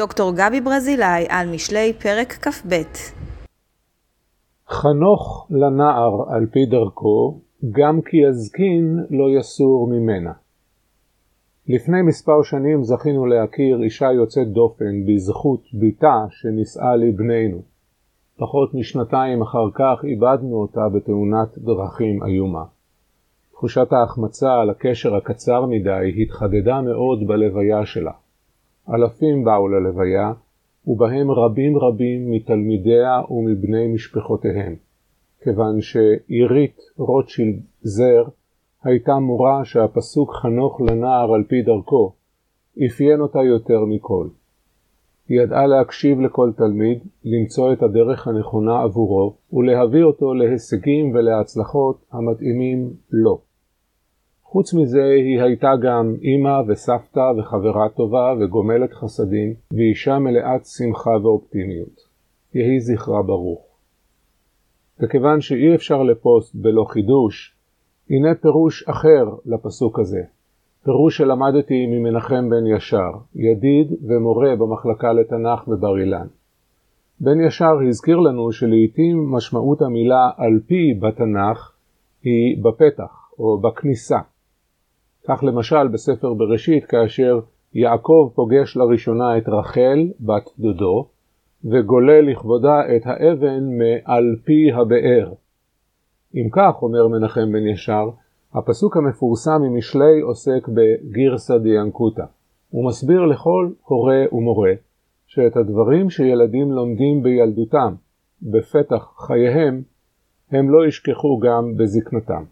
דוקטור גבי ברזילי על משלי פרק כ"ב חנוך לנער על פי דרכו, גם כי יזקין לא יסור ממנה. לפני מספר שנים זכינו להכיר אישה יוצאת דופן בזכות בתה שנישאה לבנינו. פחות משנתיים אחר כך איבדנו אותה בתאונת דרכים איומה. תחושת ההחמצה על הקשר הקצר מדי התחדדה מאוד בלוויה שלה. אלפים באו ללוויה, ובהם רבים רבים מתלמידיה ומבני משפחותיהם, כיוון שעירית רוטשילד זר הייתה מורה שהפסוק חנוך לנער על פי דרכו, אפיין אותה יותר מכל. היא ידעה להקשיב לכל תלמיד, למצוא את הדרך הנכונה עבורו, ולהביא אותו להישגים ולהצלחות המתאימים לו. חוץ מזה היא הייתה גם אימא וסבתא וחברה טובה וגומלת חסדים, ואישה מלאת שמחה ואופטימיות. יהי זכרה ברוך. וכיוון שאי אפשר לפוסט בלא חידוש, הנה פירוש אחר לפסוק הזה, פירוש שלמדתי ממנחם בן ישר, ידיד ומורה במחלקה לתנ"ך בבר אילן. בן ישר הזכיר לנו שלעיתים משמעות המילה על פי בתנ"ך היא בפתח או בכניסה. כך למשל בספר בראשית כאשר יעקב פוגש לראשונה את רחל, בת דודו, וגולל לכבודה את האבן מעל פי הבאר. אם כך, אומר מנחם בן ישר, הפסוק המפורסם ממשלי עוסק בגירסא דיאנקותא. הוא מסביר לכל הורה ומורה שאת הדברים שילדים לומדים בילדותם, בפתח חייהם, הם לא ישכחו גם בזקנתם.